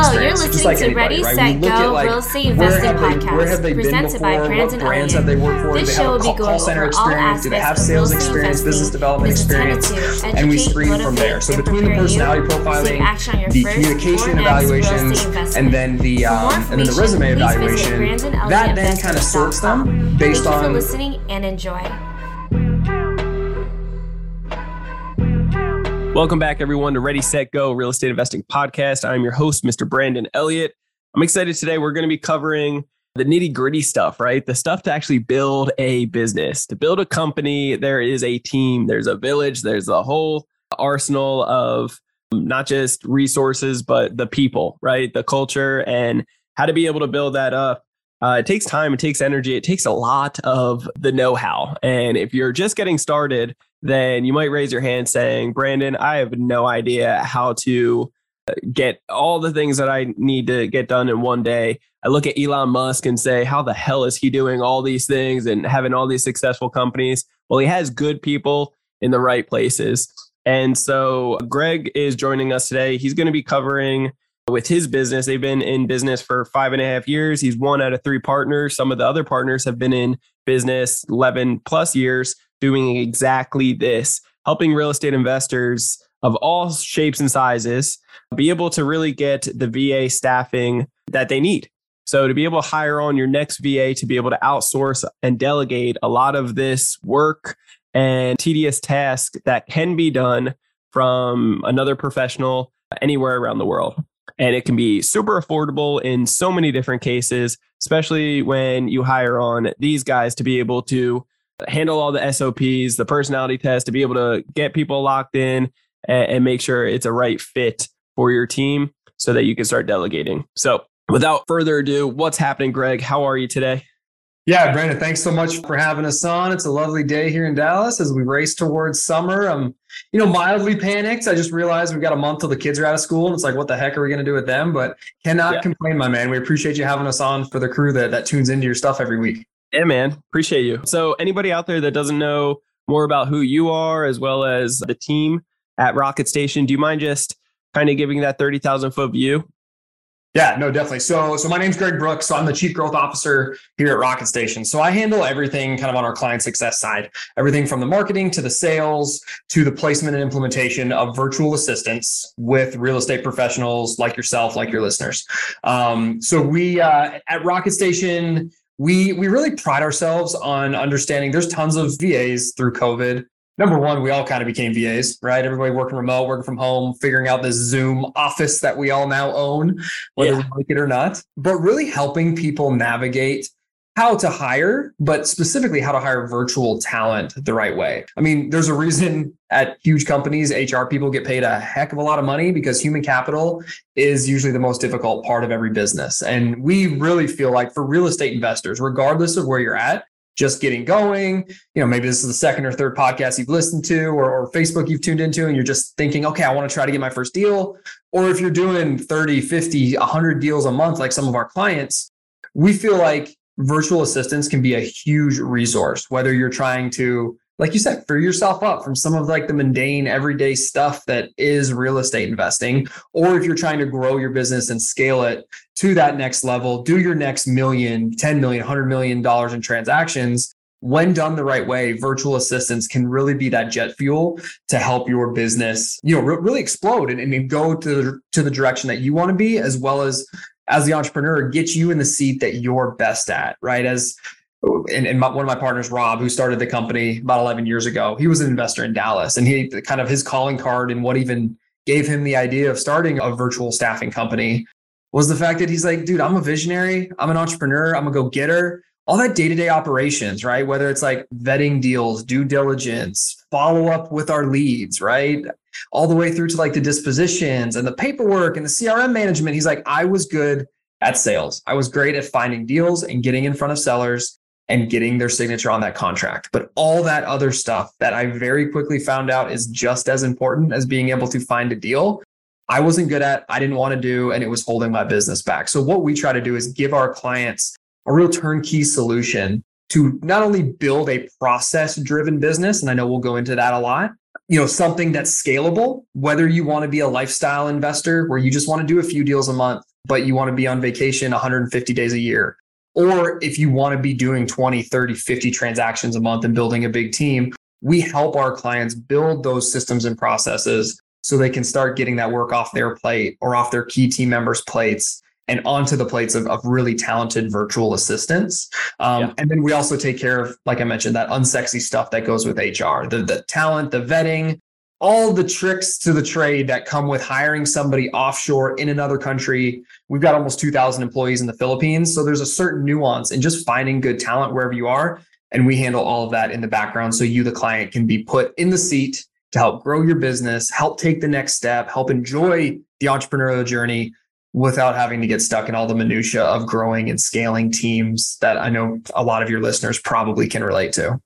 experience, just like anybody, right? Set, go, like Real Estate Investing they, Podcast, where have they been presented before, by what Brandon brands have they worked for, This they show have will a be call, center experience, do they have sales experience, business development experience, to and we educate, screen from there. So between the personality to profiling, action on your the communication evaluations, and then the um, and then the resume evaluation, that then kind of sorts them based Thank you for on listening and enjoy. Welcome back, everyone, to Ready, Set, Go Real Estate Investing Podcast. I'm your host, Mr. Brandon Elliott. I'm excited today. We're going to be covering the nitty gritty stuff, right? The stuff to actually build a business. To build a company, there is a team, there's a village, there's a whole arsenal of not just resources, but the people, right? The culture and how to be able to build that up. Uh, it takes time, it takes energy, it takes a lot of the know how. And if you're just getting started, then you might raise your hand saying, Brandon, I have no idea how to uh, get all the things that I need to get done in one day. I look at Elon Musk and say, how the hell is he doing all these things and having all these successful companies? Well, he has good people in the right places. And so Greg is joining us today. He's going to be covering with his business. They've been in business for five and a half years. He's one out of three partners. Some of the other partners have been in business 11 plus years doing exactly this, helping real estate investors of all shapes and sizes be able to really get the VA staffing that they need. So, to be able to hire on your next VA to be able to outsource and delegate a lot of this work and tedious task that can be done from another professional anywhere around the world. And it can be super affordable in so many different cases, especially when you hire on these guys to be able to handle all the SOPs, the personality test, to be able to get people locked in and, and make sure it's a right fit for your team so that you can start delegating. So, without further ado, what's happening, Greg? How are you today? Yeah, Brandon, thanks so much for having us on. It's a lovely day here in Dallas as we race towards summer. I'm, you know, mildly panicked. I just realized we've got a month till the kids are out of school, and it's like, what the heck are we going to do with them? But cannot yeah. complain, my man. We appreciate you having us on for the crew that that tunes into your stuff every week. Yeah, man, appreciate you. So, anybody out there that doesn't know more about who you are as well as the team at Rocket Station, do you mind just kind of giving that thirty thousand foot view? Yeah, no, definitely. So, so my name's Greg Brooks. So I'm the chief growth officer here at Rocket Station. So I handle everything kind of on our client success side, everything from the marketing to the sales to the placement and implementation of virtual assistants with real estate professionals like yourself, like your listeners. Um, so we uh, at Rocket Station, we we really pride ourselves on understanding. There's tons of VAs through COVID number one, we all kind of became VAs, right? Everybody working remote, working from home, figuring out this Zoom office that we all now own, whether yeah. we like it or not, but really helping people navigate how to hire, but specifically how to hire virtual talent the right way. I mean, there's a reason at huge companies, HR people get paid a heck of a lot of money because human capital is usually the most difficult part of every business. And we really feel like for real estate investors, regardless of where you're at, just getting going. You know, maybe this is the second or third podcast you've listened to or, or, Facebook you've tuned into and you're just thinking, okay, I want to try to get my first deal. Or if you're doing 30, 50, 100 deals a month, like some of our clients, we feel like virtual assistants can be a huge resource, whether you're trying to like you said, free yourself up from some of like the mundane everyday stuff that is real estate investing. Or if you're trying to grow your business and scale it to that next level, do your next million, 10 million, 100 million dollars in transactions. When done the right way, virtual assistants can really be that jet fuel to help your business, you know, re- really explode and, and go to the, to the direction that you want to be, as well as as the entrepreneur, get you in the seat that you're best at, right? As and, and my, one of my partners, Rob, who started the company about 11 years ago, he was an investor in Dallas, and he kind of his calling card and what even gave him the idea of starting a virtual staffing company was the fact that he's like, dude, I'm a visionary, I'm an entrepreneur, I'm a go getter. All that day to day operations, right? Whether it's like vetting deals, due diligence, follow up with our leads, right? All the way through to like the dispositions and the paperwork and the CRM management. He's like, I was good at sales. I was great at finding deals and getting in front of sellers and getting their signature on that contract. But all that other stuff that I very quickly found out is just as important as being able to find a deal. I wasn't good at, I didn't want to do, and it was holding my business back. So, what we try to do is give our clients a real turnkey solution to not only build a process driven business, and I know we'll go into that a lot, you know, something that's scalable, whether you want to be a lifestyle investor where you just want to do a few deals a month but you want to be on vacation 150 days a year. Or if you want to be doing 20, 30, 50 transactions a month and building a big team, we help our clients build those systems and processes so they can start getting that work off their plate or off their key team members' plates and onto the plates of, of really talented virtual assistants. Um, yeah. And then we also take care of, like I mentioned, that unsexy stuff that goes with HR, the, the talent, the vetting, all the tricks to the trade that come with hiring somebody offshore in another country. We've got almost 2,000 employees in the Philippines. So there's a certain nuance in just finding good talent wherever you are. And we handle all of that in the background. So you, the client, can be put in the seat to help grow your business, help take the next step, help enjoy the entrepreneurial journey without having to get stuck in all the minutia of growing and scaling teams that I know a lot of your listeners probably can relate to.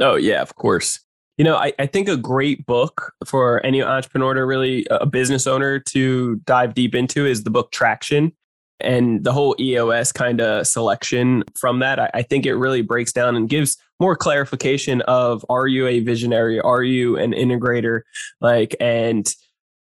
Oh, yeah, of course. You know, I, I think a great book for any entrepreneur to really, a business owner to dive deep into is the book Traction. And the whole EOS kind of selection from that, I, I think it really breaks down and gives more clarification of are you a visionary? Are you an integrator? Like, and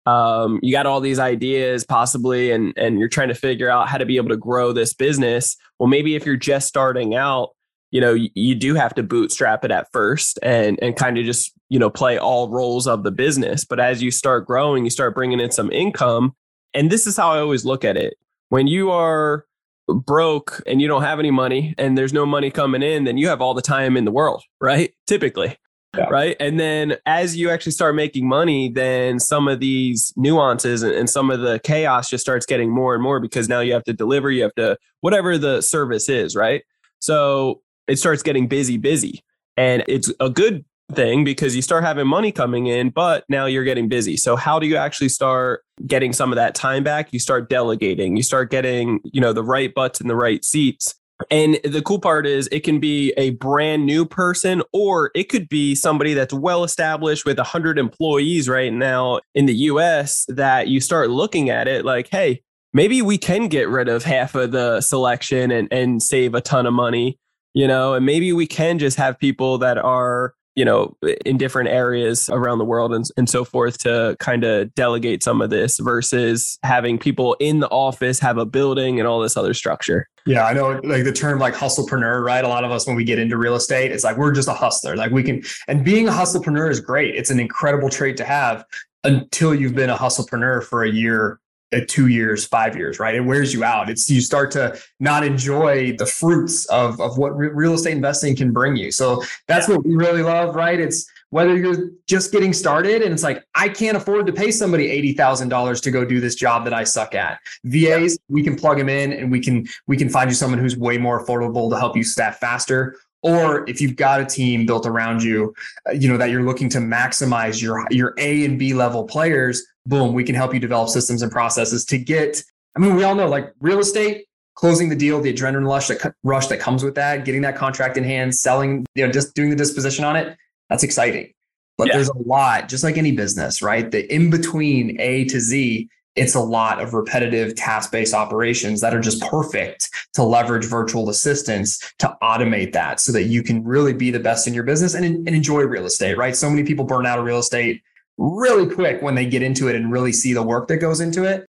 um, you got all these ideas possibly and and you're trying to figure out how to be able to grow this business. Well maybe if you're just starting out you know you, you do have to bootstrap it at first and and kind of just you know play all roles of the business. But as you start growing you start bringing in some income. And this is how i always look at it. When you are broke and you don't have any money and there's no money coming in then you have all the time in the world right? Typically yeah. right? And then as you actually start making money, then some of these nuances and, and, some of the chaos just starts getting more and more because now you have to deliver, you have to whatever the service is, right? So it starts getting busy, busy. And it's a good thing because you start having money coming in, but now you're getting busy. So how do you actually start getting some of that time back? You start delegating, you start getting, you know, the right butts in the right seats and the cool part is it can be a brand new person or it could be somebody that's well established with 100 employees right now in the US that you start looking at it like, hey, maybe we can get rid of half of the selection and, and save a ton of money, you know, and maybe we can just have people that are you know, in different areas around the world and, and so forth to kind of delegate some of this versus having people in the office have a building and all this other structure. Yeah, I know like the term like hustlepreneur, right? A lot of us when we get into real estate, it's like we're just a hustler. Like we can and being a hustlepreneur is great. It's an incredible trait to have until you've been a hustlepreneur for a year two years, five years, right? It wears you out. It's you start to not enjoy the fruits of, of what re- real estate investing can bring you. So that's what we really love, right? It's whether you're just getting started and it's like, I can't afford to pay somebody $80,000 to go do this job that I suck at. VAs, we can plug them in and we can, we can find you someone who's way more affordable to help you staff faster or if you've got a team built around you uh, you know that you're looking to maximize your your a and b level players boom, we can help you develop systems and processes to get. I mean, we all know like real estate, closing the deal, the adrenaline rush that rush that comes with that, getting that contract in hand, selling, you know, just doing the disposition on it. That's exciting. But yeah. there's a lot, just like any business, right? The in between A to Z, it's a lot of repetitive task based operations that are just perfect to leverage virtual assistants to automate that so that you can really be the best in your business and, and enjoy real estate, right? So many people burn out of real estate really quick when they get into it and really see the work that goes into it.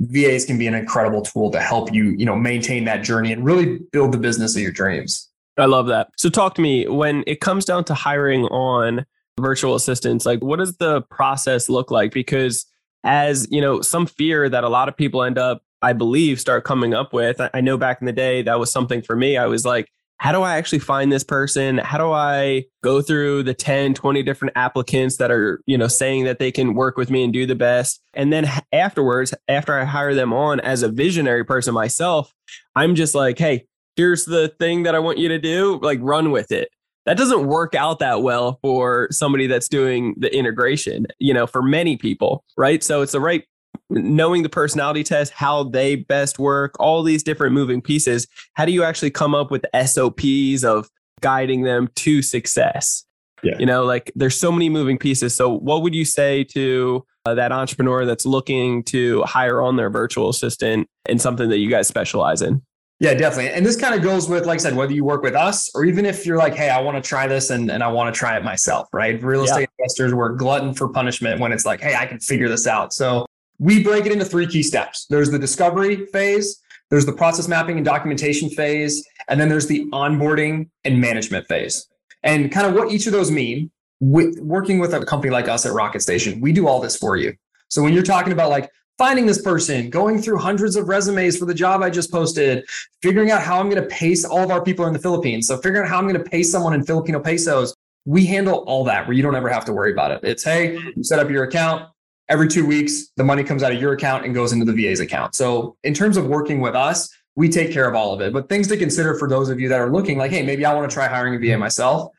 VAs can be an incredible tool to help you, you know, maintain that journey and really build the business of your dreams. I love that. So talk to me when it comes down to hiring on virtual assistants, like what does the process look like? Because as, you know, some fear that a lot of people end up I believe start coming up with. I know back in the day that was something for me. I was like, how do I actually find this person? How do I go through the 10, 20 different applicants that are, you know, saying that they can work with me and do the best? And then afterwards, after I hire them on as a visionary person myself, I'm just like, hey, here's the thing that I want you to do, like run with it. That doesn't work out that well for somebody that's doing the integration, you know, for many people, right? So it's the right knowing the personality test, how they best work, all these different moving pieces. How do you actually come up with SOPs of guiding them to success? Yeah. You know, like there's so many moving pieces. So, what would you say to uh, that entrepreneur that's looking to hire on their virtual assistant and something that you guys specialize in? Yeah, definitely. And this kind of goes with, like I said, whether you work with us or even if you're like, hey, I want to try this and, and I want to try it myself, right? Real estate yeah. investors, were glutton for punishment when it's like, hey, I can figure this out. So we break it into three key steps. There's the discovery phase, there's the process mapping and documentation phase, and then there's the onboarding and management phase. And kind of what each of those mean, with working with a company like us at Rocket Station, we do all this for you. So when you're talking about like finding this person, going through hundreds of resumes for the job I just posted, figuring out how I'm going to pay all of our people in the Philippines. So figuring out how I'm going to pay someone in Filipino pesos. We handle all that where you don't ever have to worry about it. It's hey, you set up your account, every two weeks, the money comes out of your account and goes into the VA's account. So, in terms of working with us, we take care of all of it. But things to consider for those of you that are looking like, hey, maybe I want to try hiring a VA myself.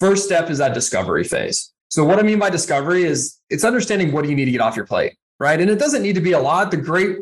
First step is that discovery phase. So, what I mean by discovery is it's understanding what do you need to get off your plate, right? And it doesn't need to be a lot. The great,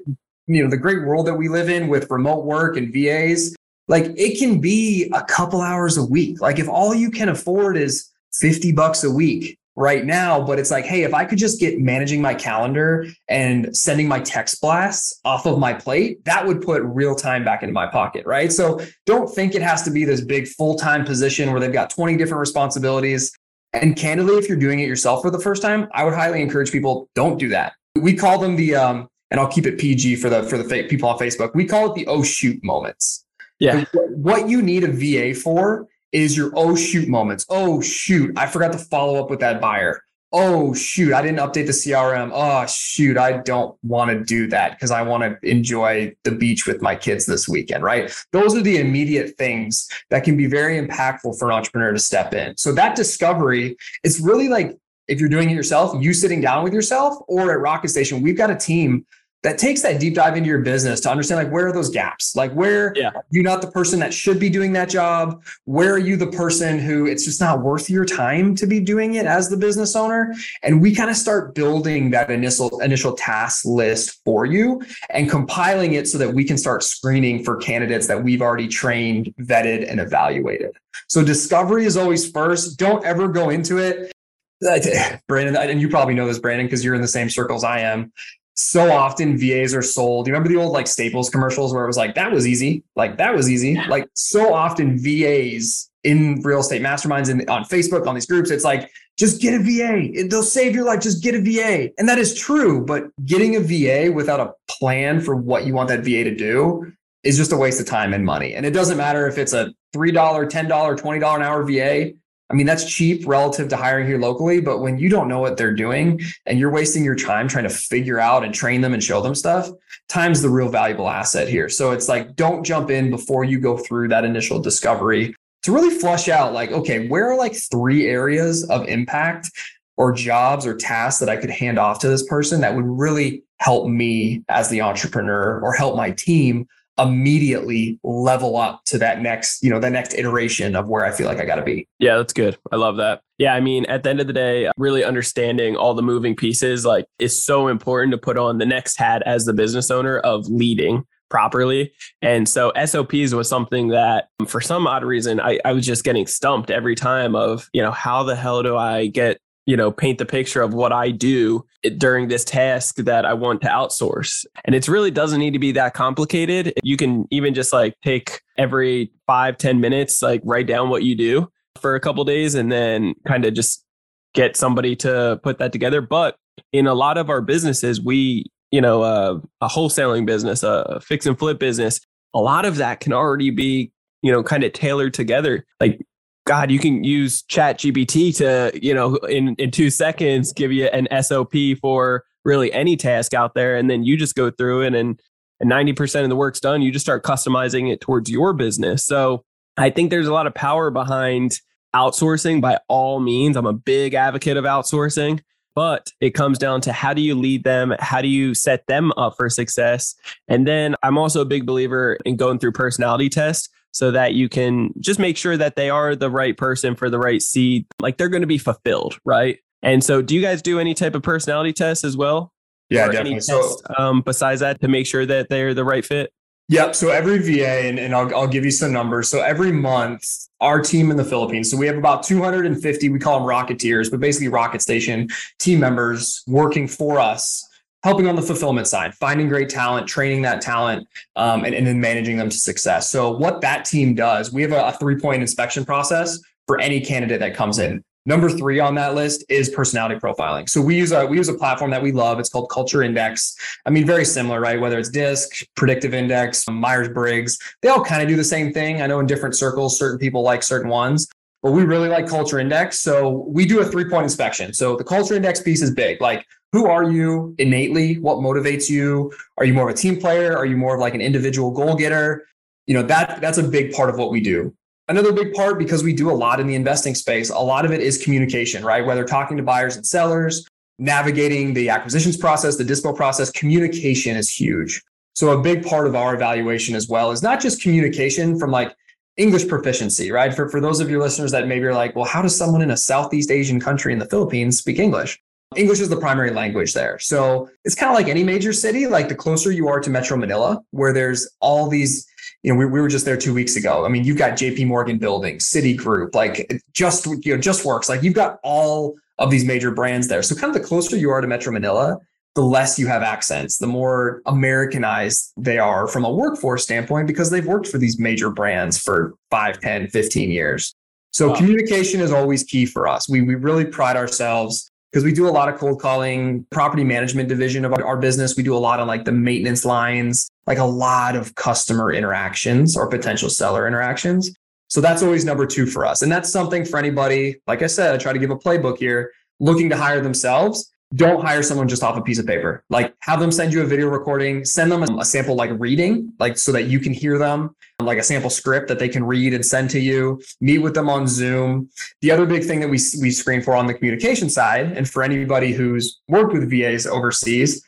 you know, the great world that we live in with remote work and VAs, like it can be a couple hours a week. Like if all you can afford is 50 bucks a week, right now, but it's like, hey, if I could just get managing my calendar and sending my text blasts off of my plate, that would put real time back into my pocket, right? So don't think it has to be this big full time position where they've got 20 different responsibilities. And candidly, if you're doing it yourself for the first time, I would highly encourage people don't do that. We call them the, um, and I'll keep it PG for the for the people on Facebook. We call it the oh shoot moments. Yeah. What you need a VA for is your oh shoot moments. Oh shoot, I forgot to follow up with that buyer. Oh shoot, I didn't update the CRM. Oh ah, shoot, I don't want to do that because I want to enjoy the beach with my kids this weekend, right? Those are the immediate things that can be very impactful for an entrepreneur to step in. So that discovery is really like if you're doing it yourself, you sitting down with yourself or at Rocket Station, we've got a team that takes that deep dive into your business to understand like where are those gaps? Like where yeah. you're not the person that should be doing that job? Where are you the person who it's just not worth your time to be doing it as the business owner? And we kind of start building that initial initial task list for you and compiling it so that we can start screening for candidates that we've already trained vetted and evaluated. So discovery is always first. Don't ever go into it. Brandon, and you probably know this, Brandon, because you're in the same circles I am so often VAs are sold. You remember the old like Staples commercials where it was like, that was easy. Like that was easy. Like so often VAs in real estate masterminds and on Facebook, on these groups, it's like, just get a VA. they'll save your life. Just get a VA. And that is true. But getting a VA without a plan for what you want that VA to do is just a waste of time and money. And it doesn't matter if it's a $3, $10, $20 an hour VA I mean, that's cheap relative to hiring here locally, but when you don't know what they're doing and you're wasting your time trying to figure out and train them and show them stuff, time's the real valuable asset here. So it's like, don't jump in before you go through that initial discovery to really flush out, like, okay, where are like three areas of impact or jobs or tasks that I could hand off to this person that would really help me as the entrepreneur or help my team immediately level up to that next, you know, the next iteration of where I feel like I got to be. Yeah, that's good. I love that. Yeah, I mean, at the end of the day, really understanding all the moving pieces like is so important to put on the next hat as the business owner of leading properly. And so SOPs was something that for some odd reason I, I was just getting stumped every time of, you know, how the hell do I get you know, paint the picture of what I do during this task that I want to outsource. And it really doesn't need to be that complicated. You can even just like take every five ten minutes, like write down what you do for a couple days and then kind of just get somebody to put that together. But in a lot of our businesses, we, you know, uh, a wholesaling business, a fix and flip business, a lot of that can already be, you know, kind of tailored together. Like God, you can use Chat GPT to, you know, in, in two seconds give you an SOP for really any task out there. And then you just go through it and, and 90% of the work's done. You just start customizing it towards your business. So I think there's a lot of power behind outsourcing by all means. I'm a big advocate of outsourcing, but it comes down to how do you lead them? How do you set them up for success? And then I'm also a big believer in going through personality tests so that you can just make sure that they are the right person for the right seat. Like they're going to be fulfilled, right? And so, do you guys do any type of personality test as well? Yeah, or definitely. so, um, besides that, to make sure that they're the right fit. Yep. So every VA, and, and I'll, I'll give you some numbers. So every month, our team in the Philippines, so we have about 250, we call them Rocketeers, but basically Rocket Station team members working for us helping on the fulfillment side, finding great talent, training that talent, um, and, and then managing them to success. So what that team does, we have a, a three point inspection process for any candidate that comes in. Number three on that list is personality profiling. So we use a we use a platform that we love. It's called Culture Index. I mean, very similar, right? Whether it's DISC, Predictive Index, Myers Briggs, they all kind of do the same thing. I know in different circles, certain people like certain ones, but we really like Culture Index. So we do a three point inspection. So the Culture Index piece is big. Like, who are you innately? What motivates you? Are you more of a team player? Are you more of like an individual goal getter? You know that that's a big part of what we do. Another big part, because we do a lot in the investing space, a lot of it is communication, right? Whether talking to buyers and sellers, navigating the acquisitions process, the dispo process, communication is huge. So a big part of our evaluation as well is not just communication from like English proficiency, right? For, for those of your listeners that maybe are like, well, how does someone in a Southeast Asian country in the Philippines speak English? English is the primary language there. So it's kind of like any major city, like the closer you are to Metro Manila, where there's all these you know, we, we were just there two weeks ago. I mean, you've got JP Morgan building, Citigroup, like just, you know, just works. Like you've got all of these major brands there. So kind of the closer you are to Metro Manila, the less you have accents, the more Americanized they are from a workforce standpoint because they've worked for these major brands for 5, 10, 15 years. So wow. communication is always key for us. We, we really pride ourselves because we do a lot of cold calling, property management division of our business. We do a lot on like the maintenance lines, like a lot of customer interactions or potential seller interactions. So that's always number two for us. And that's something for anybody, like I said, I try to give a playbook here, looking to hire themselves don't hire someone just off a piece of paper. Like have them send you a video recording, send them a, sample like reading, like so that you can hear them, like a sample script that they can read and send to you. Meet with them on Zoom. The other big thing that we we screen for on the communication side, and for anybody who's worked with VAs overseas,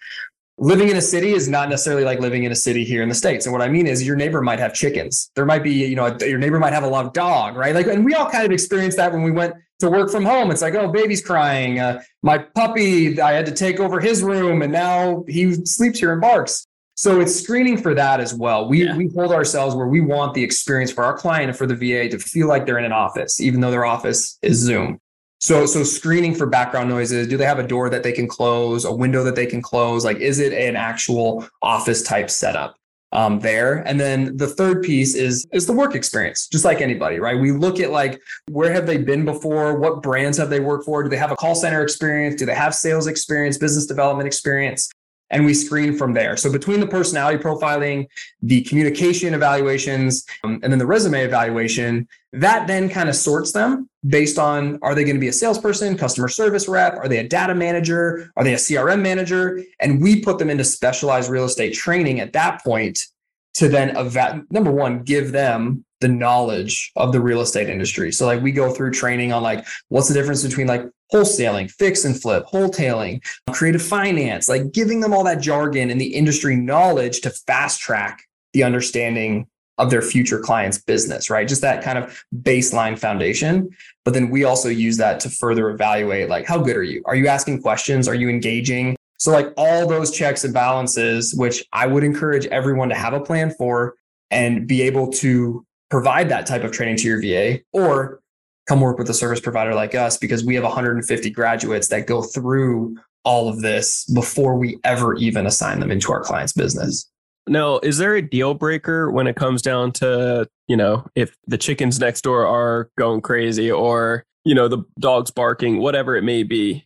living in a city is not necessarily like living in a city here in the states. And what i mean is your neighbor might have chickens. There might be you know your neighbor might have a love dog right? Like and we all kind of experienced that when we went to work from home. It's like oh baby's crying. Uh, my puppy i had to take over his room and now he sleeps here and barks. So it's screening for that as well. We, yeah. we hold ourselves where we want the experience for our client and for the va to feel like they're in an office even though their office is zoom so, so screening for background noises. Do they have a door that they can close, a window that they can close? Like, is it an actual office type setup um, there? And then the third piece is is the work experience, just like anybody, right? We look at like where have they been before? What brands have they worked for? Do they have a call center experience? Do they have sales experience, business development experience? And we screen from there. So between the personality profiling, the communication evaluations, um, and then the resume evaluation, that then kind of sorts them based on are they going to be a salesperson, customer service rep, are they a data manager, are they a CRM manager, and we put them into specialized real estate training at that point to then eva- number one give them the knowledge of the real estate industry. So like we go through training on like what's the difference between like wholesaling, fix and flip, wholetailing, creative finance, like giving them all that jargon and the industry knowledge to fast track the understanding of their future client's business, right? Just that kind of baseline foundation. But then we also use that to further evaluate like how good are you? Are you asking questions? Are you engaging? So like all those checks and balances, which I would encourage everyone to have a plan for and be able to provide that type of training to your VA or come work with a service provider like us because we have 150 graduates that go through all of this before we ever even assign them into our client's business. Now, is there a deal breaker when it comes down to, you know, if the chickens next door are going crazy or, you know, the dog's barking, whatever it may be?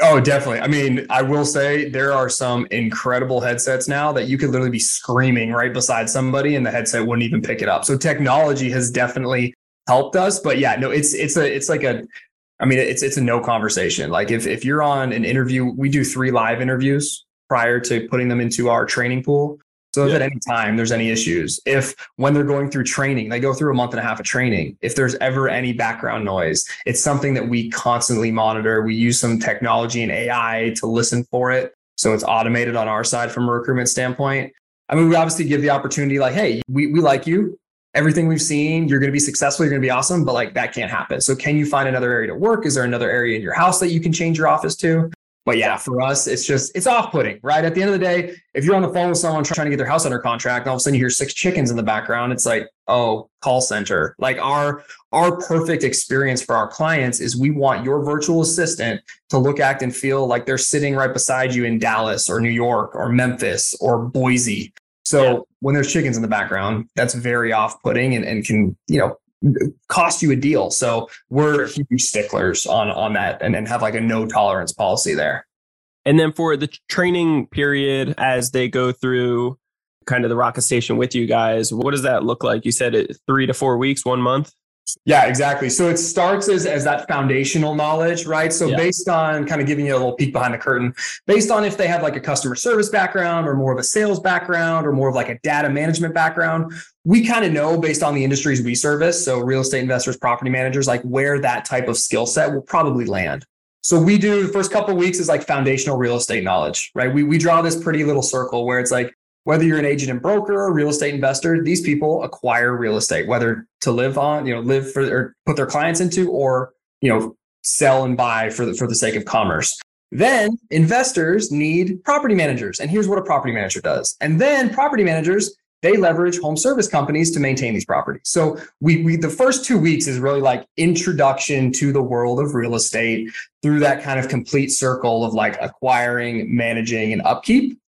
Oh, definitely. I mean, I will say there are some incredible headsets now that you could literally be screaming right beside somebody and the headset wouldn't even pick it up. So technology has definitely helped us. But yeah, no, it's it's a it's like a I mean, it's it's a no conversation. Like if if you're on an interview, we do three live interviews prior to putting them into our training pool. So if yeah. at any time there's any issues, if when they're going through training, they go through a month and a half of training, if there's ever any background noise, it's something that we constantly monitor. We use some technology and AI to listen for it. So it's automated on our side from a recruitment standpoint. I mean, we obviously give the opportunity like, hey, we, we like you everything we've seen, you're going to be successful, you're going to be awesome, but like that can't happen. So can you find another area to work? Is there another area in your house that you can change your office to? But yeah, for us, it's just it's off-putting, right? At the end of the day, if you're on the phone with someone trying to get their house under contract, and all of a sudden you hear six chickens in the background, it's like, oh, call center. Like our our perfect experience for our clients is we want your virtual assistant to look, act, and feel like they're sitting right beside you in Dallas or New York or Memphis or Boise. So yeah. when there's chickens in the background, that's very off-putting and, and can, you know, cost you a deal. So we're huge sticklers on on that and, and have like a no tolerance policy there. And then for the training period as they go through kind of the rocket station with you guys, what does that look like? You said it three to four weeks, one month? Yeah, exactly. So it starts as, as that foundational knowledge, right? So yeah. based on kind of giving you a little peek behind the curtain, based on if they have like a customer service background or more of a sales background or more of like a data management background, we kind of know based on the industries we service, so real estate investors, property managers, like where that type of skill set will probably land. So we do the first couple weeks is like foundational real estate knowledge, right? We we draw this pretty little circle where it's like whether you're an agent and broker or real estate investor, these people acquire real estate, whether to live on, you know, live for or put their clients into, or you know, sell and buy for the for the sake of commerce. Then investors need property managers, and here's what a property manager does. And then property managers they leverage home service companies to maintain these properties. So we, we the first two weeks is really like introduction to the world of real estate through that kind of complete circle of like acquiring, managing, and upkeep.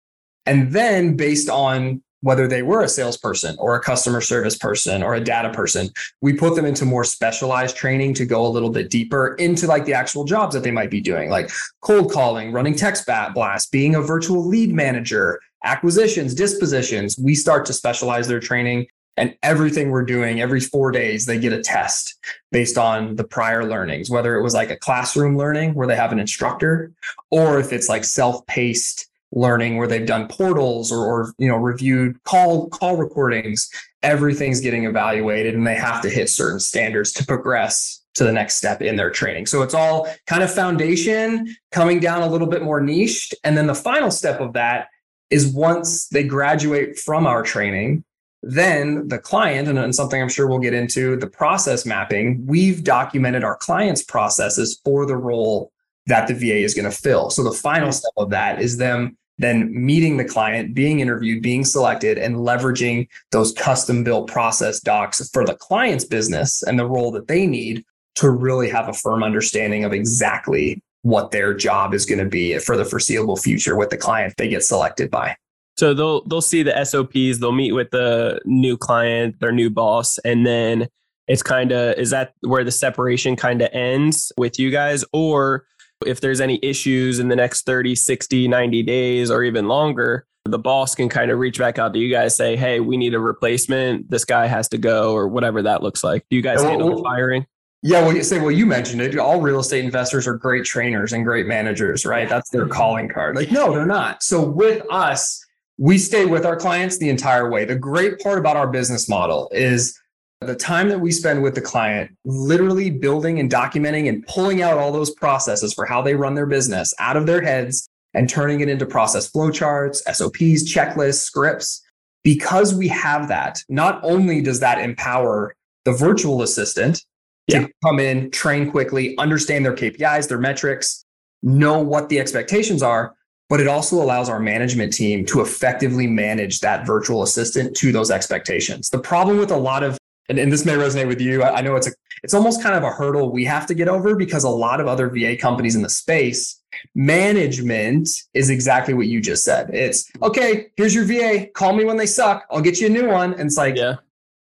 And then based on whether they were a salesperson or a customer service person or a data person, we put them into more specialized training to go a little bit deeper into like the actual jobs that they might be doing, like cold calling, running text bat blasts, being a virtual lead manager, acquisitions, dispositions. We start to specialize their training and everything we're doing every four days they get a test based on the prior learnings whether it was like a classroom learning where they have an instructor or if it's like self-paced learning where they've done portals or, or you know reviewed call call recordings everything's getting evaluated and they have to hit certain standards to progress to the next step in their training. So it's all kind of foundation coming down a little bit more niched. And then the final step of that is once they graduate from our training then the client and, and something i'm sure we'll get into the process mapping we've documented our clients processes for the role that the va is going to fill. So the final step of that is them then meeting the client, being interviewed, being selected, and leveraging those custom built process docs for the client's business and the role that they need to really have a firm understanding of exactly what their job is going to be for the foreseeable future with the client they get selected by. So they'll they'll see the SOPs, they'll meet with the new client, their new boss, and then it's kind of is that where the separation kind of ends with you guys or if there's any issues in the next 30, 60, 90 days, or even longer, the boss can kind of reach back out to you guys, say, hey, we need a replacement. This guy has to go, or whatever that looks like. Do you guys handle well, firing? Yeah, well, you say, well, you mentioned it. All real estate investors are great trainers and great managers, right? That's their mm-hmm. calling card. Like, no, they're not. So with us, we stay with our clients the entire way. The great part about our business model is the time that we spend with the client, literally building and documenting and pulling out all those processes for how they run their business out of their heads and turning it into process flowcharts, SOPs, checklists, scripts. Because we have that, not only does that empower the virtual assistant yeah. to come in, train quickly, understand their KPIs, their metrics, know what the expectations are, but it also allows our management team to effectively manage that virtual assistant to those expectations. The problem with a lot of and, and this may resonate with you. I, I know it's a it's almost kind of a hurdle we have to get over because a lot of other VA companies in the space management is exactly what you just said. It's okay, here's your VA, call me when they suck, I'll get you a new one. And it's like, yeah.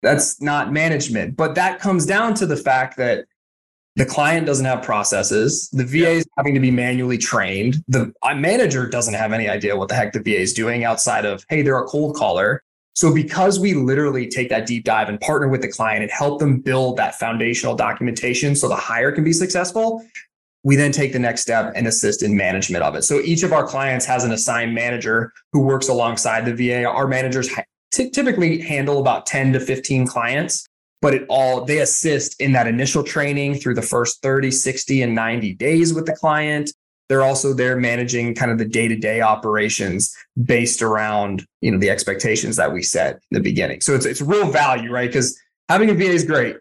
that's not management. But that comes down to the fact that the client doesn't have processes. The VA is having to be manually trained. The manager doesn't have any idea what the heck the VA is doing outside of, hey, they're a cold caller. So because we literally take that deep dive and partner with the client and help them build that foundational documentation so the hire can be successful, we then take the next step and assist in management of it. So each of our clients has an assigned manager who works alongside the VA. Our managers t- typically handle about 10 to 15 clients, but it all they assist in that initial training through the first 30, 60 and 90 days with the client they're also there managing kind of the day-to-day operations based around you know the expectations that we set in the beginning. So it's it's real value right? Because having a va is great.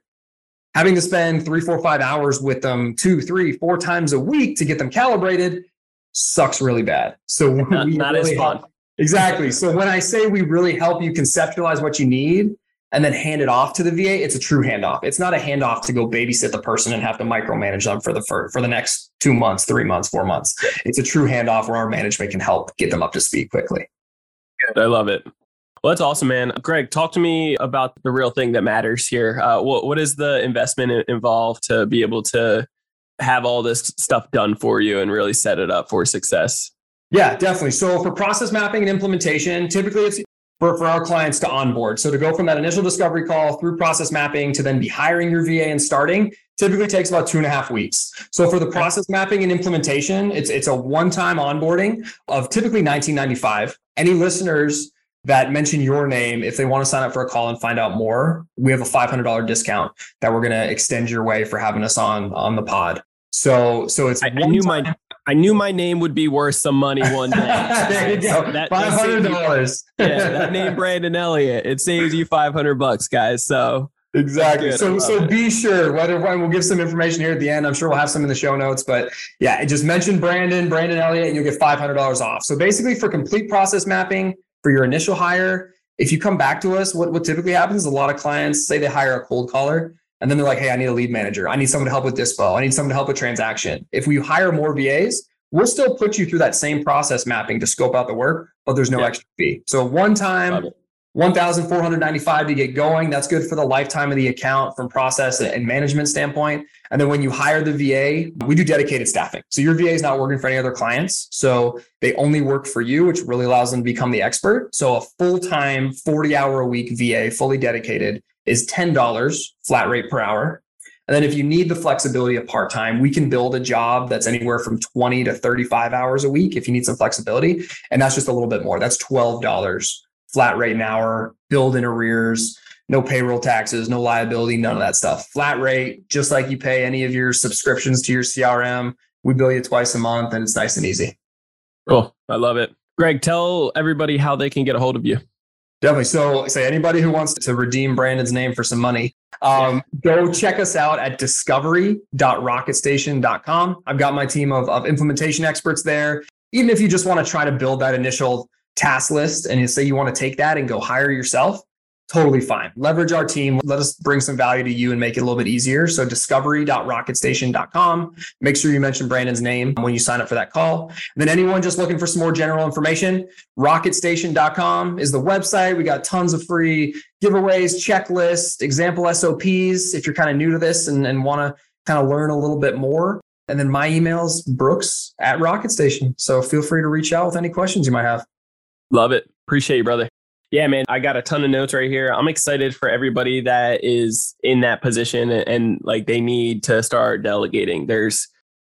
Having to spend three four five hours with them two three four times a week to get them calibrated sucks really bad. So not, not really as fun. help, exactly. So when i say we really help you conceptualize what you need and then hand it off to the VA, it's a true handoff. It's not a handoff to go babysit the person and have to micromanage them for the for, for the next two months, three months, four months. It's a true handoff where our management can help get them up to speed quickly. I love it. Well, that's awesome, man. Greg, talk to me about the real thing that matters here. Uh, what, what is the investment involved to be able to have all this stuff done for you and really set it up for success? Yeah, definitely. So for process mapping and implementation, typically it's for, for our clients to onboard. So to go from that initial discovery call through process mapping to then be hiring your VA and starting typically takes about two and a half weeks. So for the process mapping and implementation, it's it's a one-time onboarding of typically 1995. Any listeners that mention your name, if they want to sign up for a call and find out more, we have a $500 discount that we're going to extend your way for having us on on the pod. So so it's I, I knew time. my I knew my name would be worth some money one day. there you go. Five hundred dollars. yeah, that name Brandon Elliott. It saves you five hundred bucks, guys. So exactly. So so it. be sure whether we'll give some information here at the end. I'm sure we'll have some in the show notes. But yeah, just mention Brandon, Brandon Elliott, and you'll get five hundred dollars off. So basically, for complete process mapping for your initial hire, if you come back to us, what what typically happens? Is a lot of clients say they hire a cold caller and then they're like, hey, I need a lead manager. I need someone to help with dispo. I need someone to help with transaction. If we hire more VAs, we'll still put you through that same process mapping to scope out the work, but there's no extra fee. So one time, 1,495 to get going. That's good for the lifetime of the account from process and management standpoint. And then when you hire the VA, we do dedicated staffing. So your VA is not working for any other clients. So they only work for you, which really allows them to become the expert. So a full time 40 hour a week VA, fully dedicated, is $10 flat rate per hour. And then if you need the flexibility of part time, we can billed a job that's anywhere from 20 to 35 hours a week if you need some flexibility. And that's just a little bit more. That's $12 flat rate an hour, build in arrears, no payroll taxes, no liability, none of that stuff. Flat rate, just like you pay any of your subscriptions to your CRM. We bill you twice a month and it's nice and easy. Cool. I love it. Greg, tell everybody how they can get a hold of you. Definitely. So, say anybody who wants to redeem Brandon's name for some money, um, go check us out at discovery.rocketstation.com. I've got my team of, of implementation experts there. Even if you just want to try to build that initial task list and you say you want to take that and go hire yourself, totally fine. Leverage our team. Let us bring some value to you and make it a little bit easier. So discovery.rocketstation.com. Make sure you mention Brandon's name when you sign up for that call. And then anyone just looking for some more general information, rocketstation.com is the website. We got tons of free giveaways, checklists, example SOPs. If you're kind of new to this and, and want to kind of learn a little bit more. And then my email's brooks at Rocket Station. So feel free to reach out with any questions you might have. Love it. Appreciate you, brother. Yeah, man, I got a ton of notes right here. I'm excited for everybody that is in that position and, and, like they need to start delegating. There's,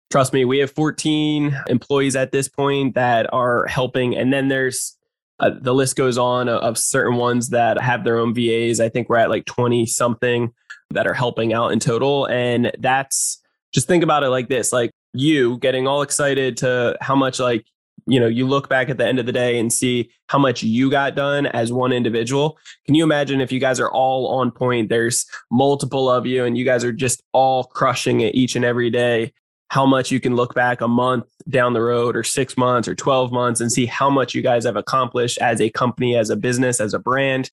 trust me, we have 14 employees at this point that are helping. And then there's, uh, the list goes on of, of certain ones that have their own VAs. I think we're at like 20 something that are helping out in total. And that's just think about it like this like you getting all excited to how much like you know, you look back at the end of the day and see how much you got done as one individual. Can you imagine if you guys are all on point? There's multiple of you and you guys are just all crushing it each and every day. How much you can look back a month down the road or six months or 12 months and see how much you guys have accomplished as a company, as a business, as a brand,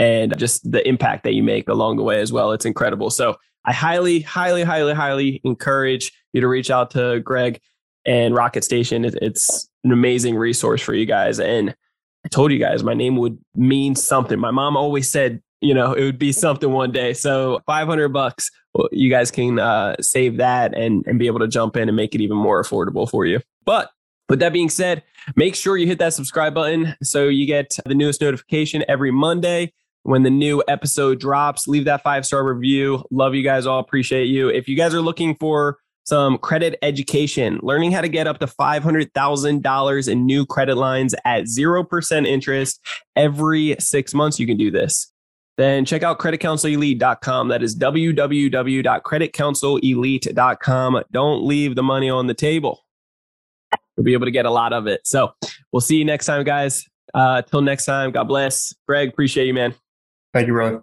and just the impact that you make along the way as well. It's incredible. So I highly, highly, highly, highly encourage you to reach out to Greg and Rocket Station. It's an amazing resource for you guys. And I told you guys my name would mean something. My mom always said, you know, it would be something one day. So 500 bucks, you guys can uh, save that and, and be able to jump in and make it even more affordable for you. But with that being said, make sure you hit that subscribe button so you get the newest notification every Monday when the new episode drops. Leave that five star review. Love you guys all. Appreciate you. If you guys are looking for some credit education, learning how to get up to $500,000 in new credit lines at 0% interest every six months. You can do this. Then check out creditcounselelite.com. That is www.creditcounselelite.com. Don't leave the money on the table. You'll be able to get a lot of it. So we'll see you next time, guys. Uh, till next time, God bless. Greg, appreciate you, man. Thank you, brother.